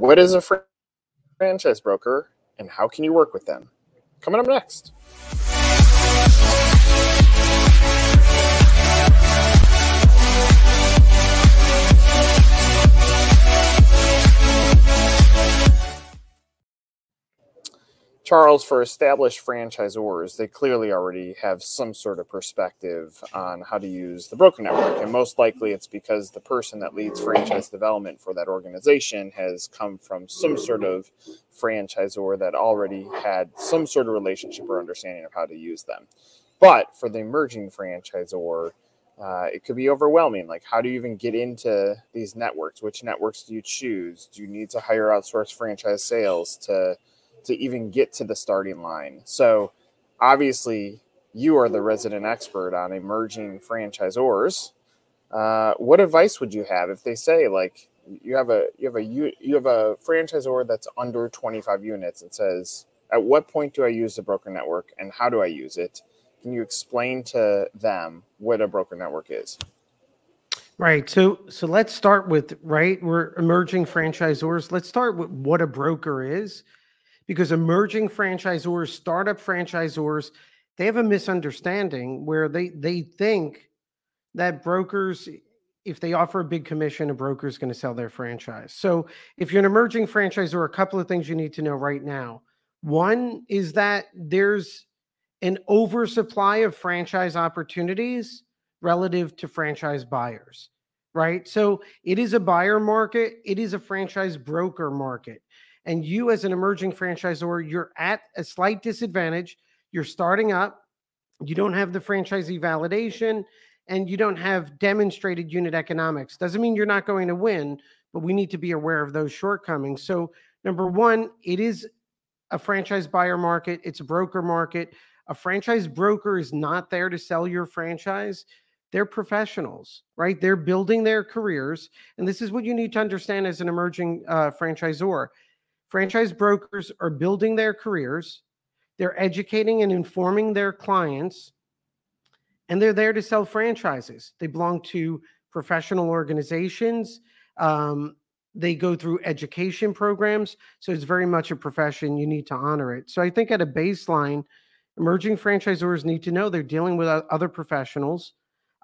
what is a franchise broker and how can you work with them? Coming up next. Charles, for established franchisors, they clearly already have some sort of perspective on how to use the broker network. And most likely it's because the person that leads franchise development for that organization has come from some sort of franchisor that already had some sort of relationship or understanding of how to use them. But for the emerging franchisor, uh, it could be overwhelming. Like, how do you even get into these networks? Which networks do you choose? Do you need to hire outsourced franchise sales to to even get to the starting line. So obviously, you are the resident expert on emerging franchisors. Uh, what advice would you have if they say like you have a you have a you, you have a franchisor that's under 25 units and says at what point do I use the broker network and how do I use it? Can you explain to them what a broker network is? Right. So so let's start with right. We're emerging franchisors. Let's start with what a broker is because emerging franchisors, startup franchisors, they have a misunderstanding where they they think that brokers if they offer a big commission, a broker is going to sell their franchise. So, if you're an emerging franchisor, a couple of things you need to know right now. One is that there's an oversupply of franchise opportunities relative to franchise buyers, right? So, it is a buyer market, it is a franchise broker market and you as an emerging franchisor, you're at a slight disadvantage. You're starting up, you don't have the franchisee validation, and you don't have demonstrated unit economics. Doesn't mean you're not going to win, but we need to be aware of those shortcomings. So, number one, it is a franchise buyer market, it's a broker market. A franchise broker is not there to sell your franchise. They're professionals, right? They're building their careers. And this is what you need to understand as an emerging uh, franchisor Franchise brokers are building their careers, they're educating and informing their clients, and they're there to sell franchises. They belong to professional organizations. Um, they go through education programs. So it's very much a profession. You need to honor it. So I think at a baseline, emerging franchisors need to know they're dealing with other professionals.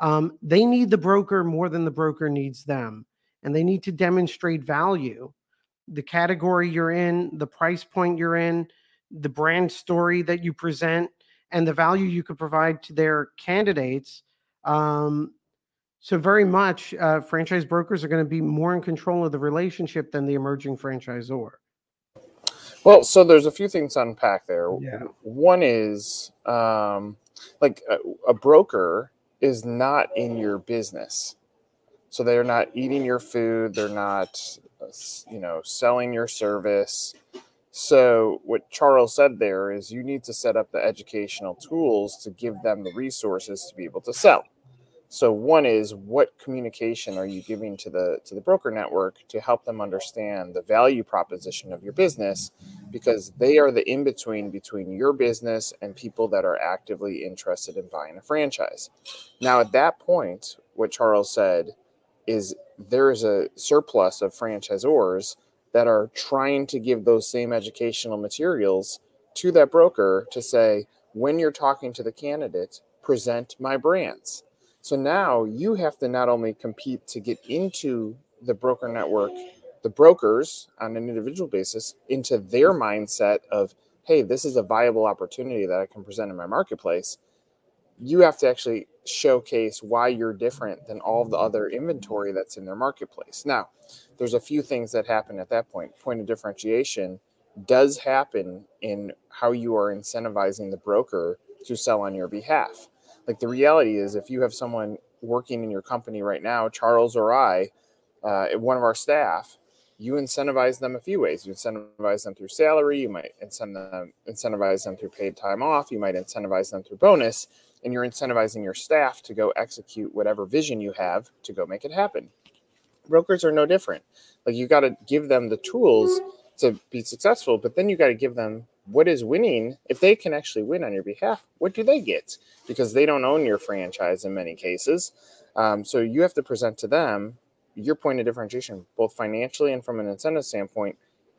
Um, they need the broker more than the broker needs them. And they need to demonstrate value the category you're in, the price point you're in, the brand story that you present, and the value you could provide to their candidates. Um, so, very much, uh, franchise brokers are going to be more in control of the relationship than the emerging franchisor. Well, so there's a few things to unpack there. Yeah. One is um, like a, a broker is not in your business. So they're not eating your food, they're not you know, selling your service. So, what Charles said there is you need to set up the educational tools to give them the resources to be able to sell. So, one is what communication are you giving to the to the broker network to help them understand the value proposition of your business because they are the in between between your business and people that are actively interested in buying a franchise. Now, at that point, what Charles said is there is a surplus of franchisors that are trying to give those same educational materials to that broker to say, when you're talking to the candidate, present my brands. So now you have to not only compete to get into the broker network, the brokers on an individual basis, into their mindset of, hey, this is a viable opportunity that I can present in my marketplace. You have to actually showcase why you're different than all the other inventory that's in their marketplace. Now, there's a few things that happen at that point. Point of differentiation does happen in how you are incentivizing the broker to sell on your behalf. Like the reality is, if you have someone working in your company right now, Charles or I, uh, one of our staff, you incentivize them a few ways. You incentivize them through salary. You might incentivize them through paid time off. You might incentivize them through bonus and you're incentivizing your staff to go execute whatever vision you have to go make it happen. Brokers are no different. Like you got to give them the tools to be successful, but then you got to give them what is winning. If they can actually win on your behalf, what do they get? Because they don't own your franchise in many cases. Um, so you have to present to them your point of differentiation, both financially and from an incentive standpoint.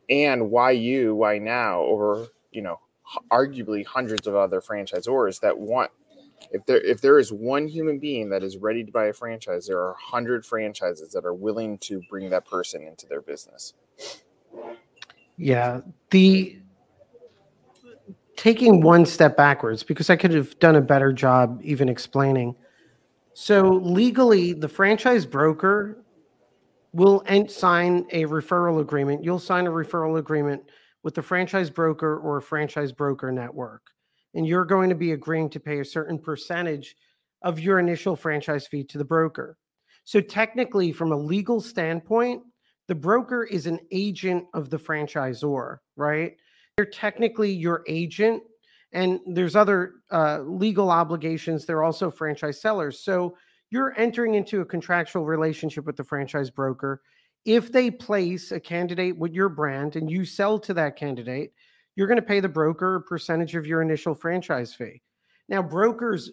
and why you, why now, over you know, arguably hundreds of other franchisors that want. If there if there is one human being that is ready to buy a franchise, there are hundred franchises that are willing to bring that person into their business. Yeah, the taking one step backwards because I could have done a better job even explaining. So legally, the franchise broker will sign a referral agreement. You'll sign a referral agreement with the franchise broker or a franchise broker network. And you're going to be agreeing to pay a certain percentage of your initial franchise fee to the broker. So, technically, from a legal standpoint, the broker is an agent of the franchisor, right? They're technically your agent, and there's other uh, legal obligations. They're also franchise sellers. So, you're entering into a contractual relationship with the franchise broker. If they place a candidate with your brand and you sell to that candidate, you're going to pay the broker a percentage of your initial franchise fee. Now, brokers,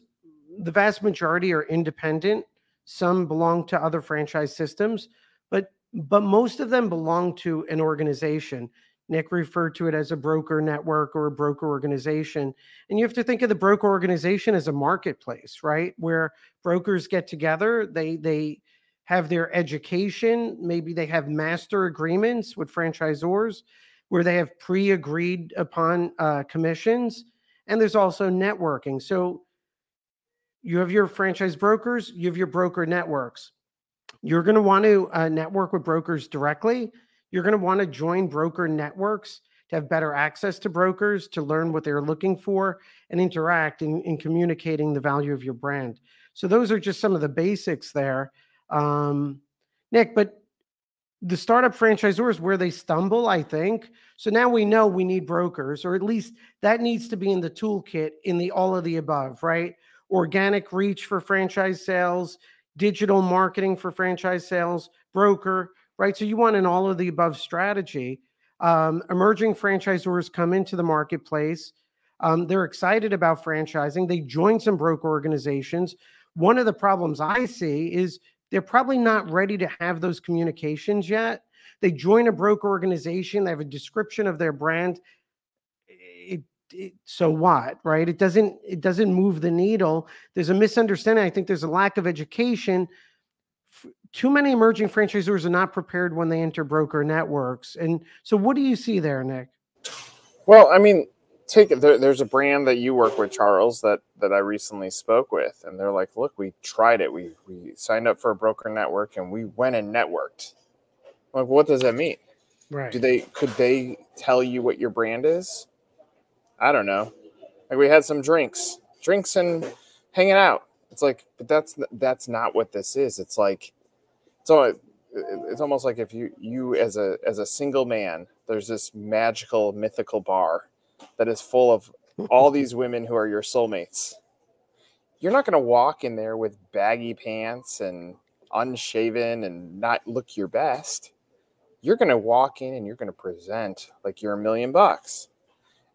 the vast majority are independent. Some belong to other franchise systems, but but most of them belong to an organization. Nick referred to it as a broker network or a broker organization. And you have to think of the broker organization as a marketplace, right? Where brokers get together, they they have their education, maybe they have master agreements with franchisors where they have pre-agreed upon uh, commissions, and there's also networking. So you have your franchise brokers, you have your broker networks. You're going to want to uh, network with brokers directly you're going to want to join broker networks to have better access to brokers, to learn what they're looking for, and interact in, in communicating the value of your brand. So, those are just some of the basics there. Um, Nick, but the startup franchisors where they stumble, I think. So now we know we need brokers, or at least that needs to be in the toolkit in the all of the above, right? Organic reach for franchise sales, digital marketing for franchise sales, broker, right? So you want an all of the above strategy. Um, emerging franchisors come into the marketplace. Um, they're excited about franchising. They join some broker organizations. One of the problems I see is they're probably not ready to have those communications yet. They join a broker organization, they have a description of their brand. It, it, so what, right? It doesn't it doesn't move the needle. There's a misunderstanding. I think there's a lack of education too many emerging franchisors are not prepared when they enter broker networks. And so, what do you see there, Nick? Well, I mean, take it. There, there's a brand that you work with, Charles, that that I recently spoke with, and they're like, "Look, we tried it. We we signed up for a broker network, and we went and networked." I'm like, what does that mean? Right? Do they could they tell you what your brand is? I don't know. Like we had some drinks, drinks and hanging out. It's like, but that's that's not what this is. It's like so it's almost like if you you as a as a single man there's this magical mythical bar that is full of all these women who are your soulmates. You're not going to walk in there with baggy pants and unshaven and not look your best. You're going to walk in and you're going to present like you're a million bucks.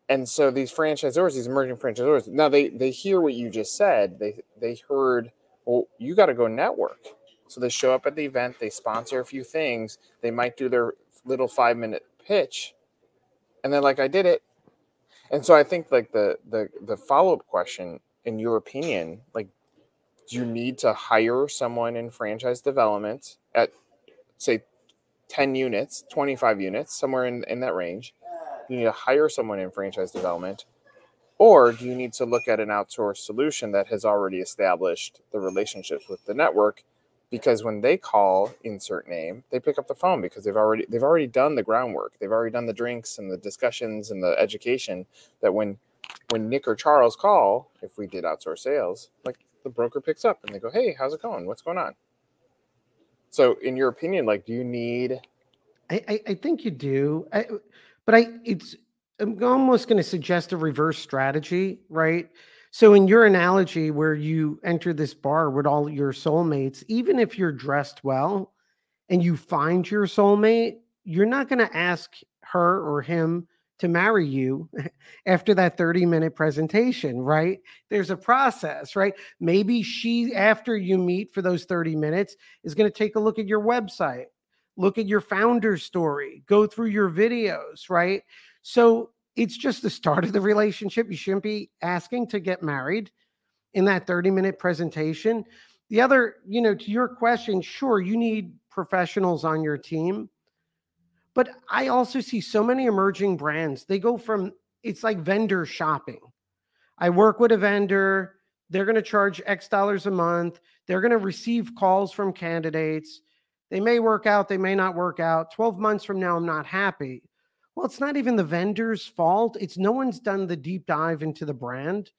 And so these franchisors these emerging franchisors now they they hear what you just said. They they heard well you got to go network. So they show up at the event, they sponsor a few things, they might do their little five minute pitch, and then like I did it. And so I think like the the the follow up question, in your opinion, like do you need to hire someone in franchise development at say 10 units, 25 units, somewhere in, in that range? You need to hire someone in franchise development or do you need to look at an outsourced solution that has already established the relationships with the network because when they call insert name they pick up the phone because they've already they've already done the groundwork. They've already done the drinks and the discussions and the education that when when nick or charles call if we did outsource sales like the broker picks up and they go hey how's it going? What's going on? So in your opinion like do you need i i, I think you do. I, but i it's i'm almost going to suggest a reverse strategy right so, in your analogy, where you enter this bar with all your soulmates, even if you're dressed well and you find your soulmate, you're not going to ask her or him to marry you after that 30 minute presentation, right? There's a process, right? Maybe she, after you meet for those 30 minutes, is going to take a look at your website, look at your founder story, go through your videos, right? So it's just the start of the relationship. You shouldn't be asking to get married in that 30 minute presentation. The other, you know, to your question, sure, you need professionals on your team. But I also see so many emerging brands. They go from it's like vendor shopping. I work with a vendor, they're going to charge X dollars a month, they're going to receive calls from candidates. They may work out, they may not work out. 12 months from now, I'm not happy. Well, it's not even the vendor's fault. It's no one's done the deep dive into the brand.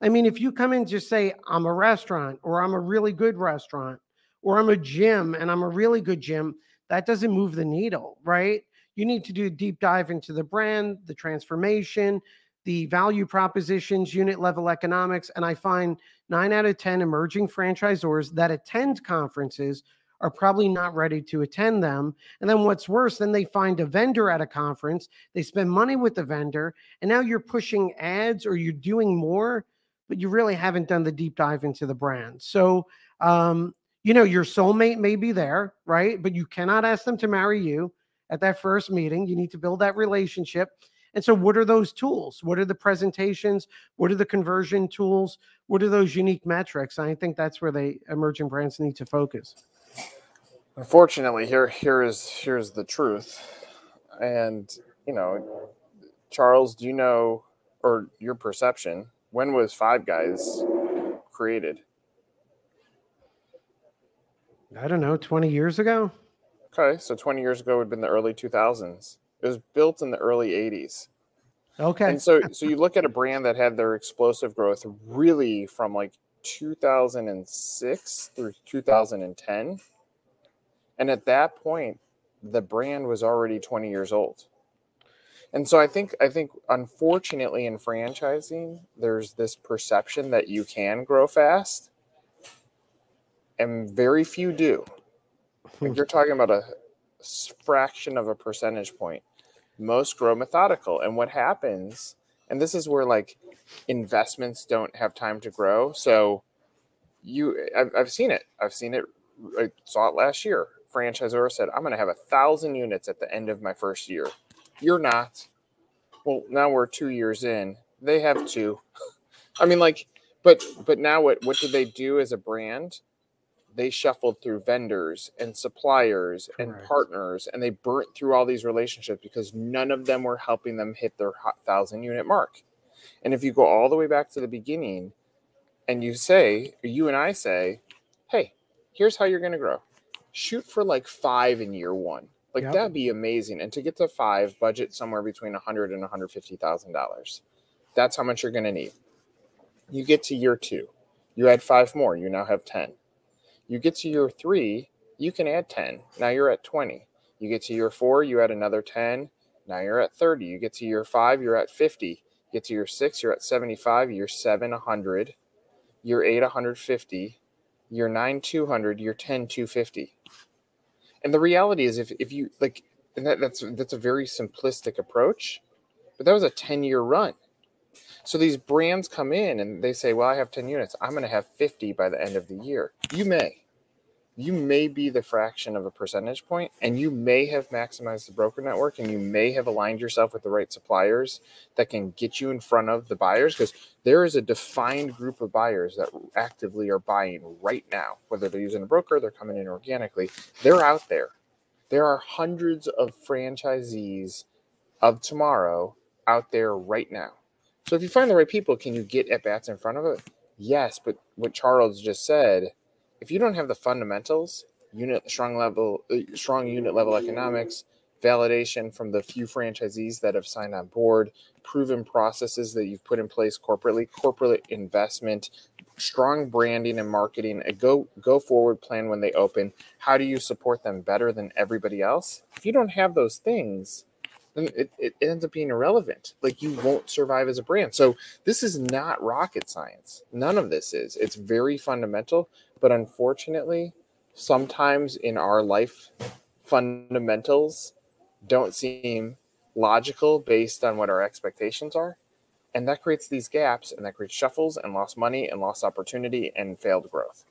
I mean, if you come in just say, I'm a restaurant, or I'm a really good restaurant, or I'm a gym and I'm a really good gym, that doesn't move the needle, right? You need to do a deep dive into the brand, the transformation, the value propositions, unit level economics. And I find nine out of 10 emerging franchisors that attend conferences are probably not ready to attend them. And then what's worse, then they find a vendor at a conference, they spend money with the vendor, and now you're pushing ads or you're doing more, but you really haven't done the deep dive into the brand. So, um, you know, your soulmate may be there, right? But you cannot ask them to marry you at that first meeting. You need to build that relationship. And so, what are those tools? What are the presentations? What are the conversion tools? What are those unique metrics? And I think that's where the emerging brands need to focus. Unfortunately, here here is here's the truth, and you know, Charles, do you know or your perception when was Five Guys created? I don't know, 20 years ago? Okay, so 20 years ago would have been the early 2000s. It was built in the early 80s. Okay. And so so you look at a brand that had their explosive growth really from like 2006 through 2010 and at that point, the brand was already 20 years old. And so I think I think unfortunately in franchising, there's this perception that you can grow fast. And very few do. Like you're talking about a fraction of a percentage point. Most grow methodical. And what happens, and this is where like investments don't have time to grow. So you I've, I've seen it. I've seen it I saw it last year franchisor said, I'm going to have a thousand units at the end of my first year. You're not. Well, now we're two years in. They have two. I mean, like, but but now what what did they do as a brand? They shuffled through vendors and suppliers Correct. and partners, and they burnt through all these relationships because none of them were helping them hit their thousand unit mark. And if you go all the way back to the beginning, and you say, you and I say, hey, here's how you're going to grow shoot for like five in year one. Like yep. that'd be amazing. And to get to five, budget somewhere between a hundred and hundred fifty thousand dollars. That's how much you're going to need. You get to year two, you add five more. You now have ten. You get to year three, you can add ten. Now you're at twenty. You get to year four, you add another ten. Now you're at thirty. You get to year five, you're at fifty. You get to year six, you're at seventy-five. Year seven, hundred. Year eight, a one hundred fifty. Year nine, two hundred. Year ten, two fifty and the reality is, if, if you like, and that, that's that's a very simplistic approach, but that was a 10 year run. So these brands come in and they say, Well, I have 10 units. I'm going to have 50 by the end of the year. You may you may be the fraction of a percentage point and you may have maximized the broker network and you may have aligned yourself with the right suppliers that can get you in front of the buyers because there is a defined group of buyers that actively are buying right now. Whether they're using a broker they're coming in organically they're out there. There are hundreds of franchisees of tomorrow out there right now. So if you find the right people can you get at bats in front of it? Yes but what charles just said if you don't have the fundamentals, unit strong level, uh, strong unit level economics, validation from the few franchisees that have signed on board, proven processes that you've put in place corporately, corporate investment, strong branding and marketing, a go go forward plan when they open. How do you support them better than everybody else? If you don't have those things, then it, it ends up being irrelevant. Like you won't survive as a brand. So this is not rocket science. None of this is. It's very fundamental. But unfortunately, sometimes in our life, fundamentals don't seem logical based on what our expectations are. And that creates these gaps and that creates shuffles and lost money and lost opportunity and failed growth.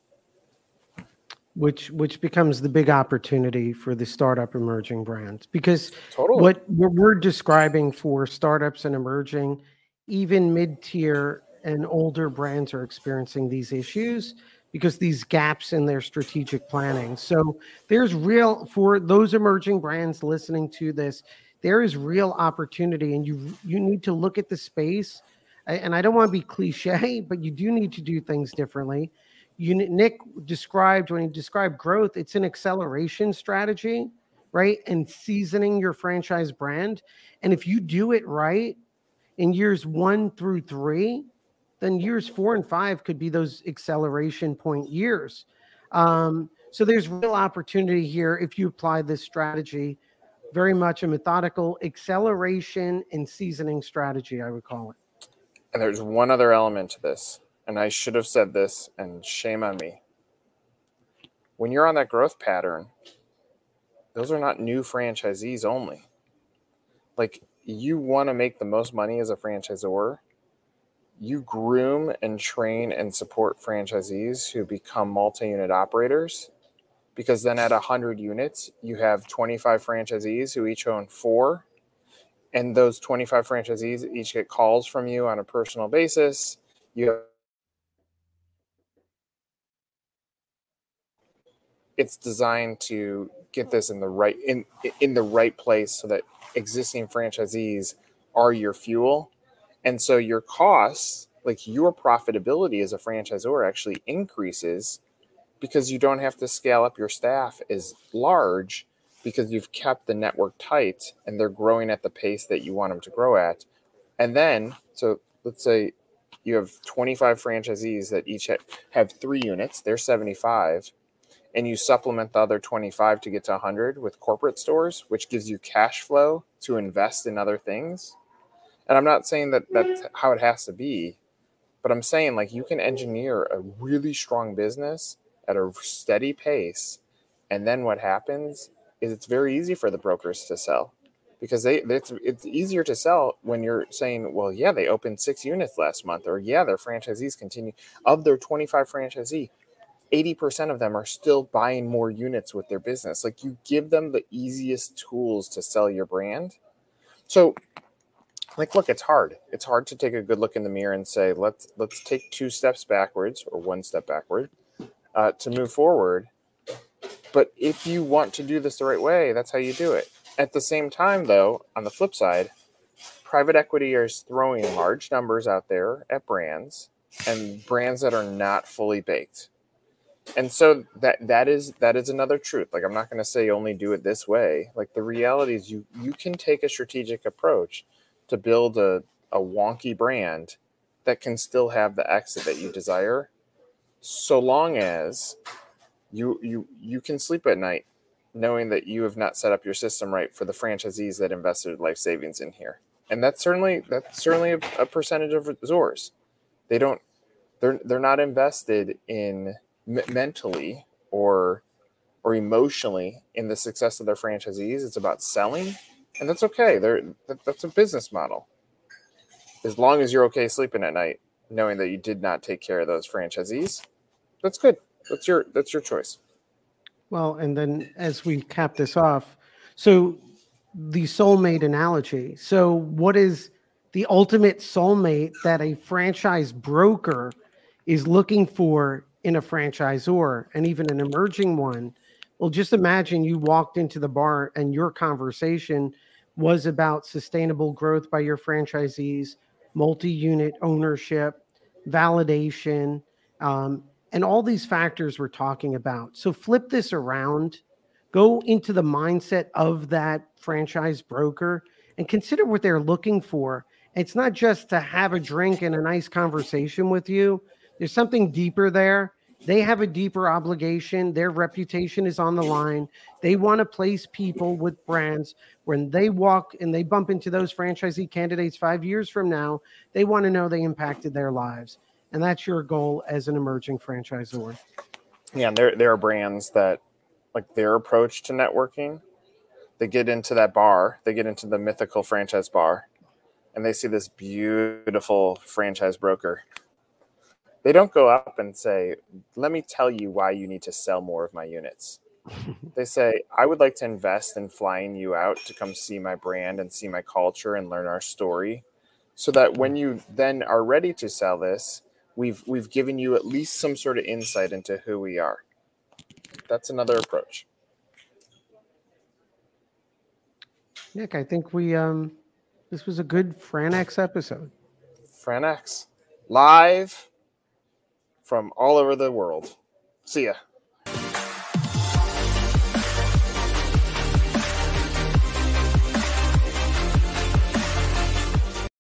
which which becomes the big opportunity for the startup emerging brands because Totally. what what we're describing for startups and emerging even mid-tier and older brands are experiencing these issues because these gaps in their strategic planning. So there's real for those emerging brands listening to this there is real opportunity and you you need to look at the space. And i don't want to be cliche but you do need to do things differently. You nick described when he described growth it's an acceleration strategy right and seasoning your franchise brand. And if you do it right in years one through three then years four and five could be those acceleration point years um, so there's real opportunity here if you apply this strategy very much a methodical acceleration and seasoning strategy i would call it And there's one other element to this, and I should have said this, and shame on me. When you're on that growth pattern, those are not new franchisees only. Like you want to make the most money as a franchisor, you groom and train and support franchisees who become multi-unit operators because then at 100 units you have 25 franchisees who each own four and those 25 franchisees each get calls from you on a personal basis. You have it's designed to get this in the right in in the right place so that existing franchisees are your fuel and so your costs like your profitability as a franchisor actually increases because you don't have to scale up your staff as large because you've kept the network tight and they're growing at the pace that you want them to grow at. And then, so let's say you have 25 franchisees that each have three units, they're 75, and you supplement the other 25 to get to 100 with corporate stores, which gives you cash flow to invest in other things. And I'm not saying that that's how it has to be, but I'm saying like you can engineer a really strong business at a steady pace. And then what happens is it's very easy for the brokers to sell because they it's, it's easier to sell when you're saying well yeah they opened six units last month or yeah their franchisees continue of their 25 franchisee 80% of them are still buying more units with their business like you give them the easiest tools to sell your brand so like look it's hard it's hard to take a good look in the mirror and say let's let's take two steps backwards or one step backward uh, to move forward but if you want to do this the right way, that's how you do it. At the same time, though, on the flip side, private equity is throwing large numbers out there at brands and brands that are not fully baked. And so that that is that is another truth. Like I'm not going to say only do it this way. Like the reality is you you can take a strategic approach to build a, a wonky brand that can still have the exit that you desire so long as you you you can sleep at night knowing that you have not set up your system right for the franchisees that invested life savings in here and that's certainly that's certainly a, a percentage of Zors. They don't they're they're not invested in m- mentally or or emotionally in the success of their franchisees. It's about selling, and that's okay. They're that, that's a business model. As long as you're okay sleeping at night, knowing that you did not take care of those franchisees, that's good. That's your that's your choice. Well, and then as we cap this off, so the soulmate analogy. So, what is the ultimate soulmate that a franchise broker is looking for in a franchisor and even an emerging one? Well, just imagine you walked into the bar and your conversation was about sustainable growth by your franchisees, multi unit ownership, validation, um, and all these factors we're talking about. So flip this around, go into the mindset of that franchise broker and consider what they're looking for. It's not just to have a drink and a nice conversation with you. There's something deeper there. They have a deeper obligation. Their reputation is on the line. They want to place people with brands when they walk and they bump into those franchisee candidates five years from now. They want to know they impacted their lives and that's your goal as an emerging franchisor. Yeah, there there are brands that like their approach to networking. They get into that bar, they get into the mythical franchise bar, and they see this beautiful franchise broker. They don't go up and say, "Let me tell you why you need to sell more of my units." they say, "I would like to invest in flying you out to come see my brand and see my culture and learn our story." So that when you then are ready to sell this, we've we've given you at least some sort of insight into who we are. That's another approach. Nick, I think we um this was a good FranX episode. FranX live from all over the world. See ya.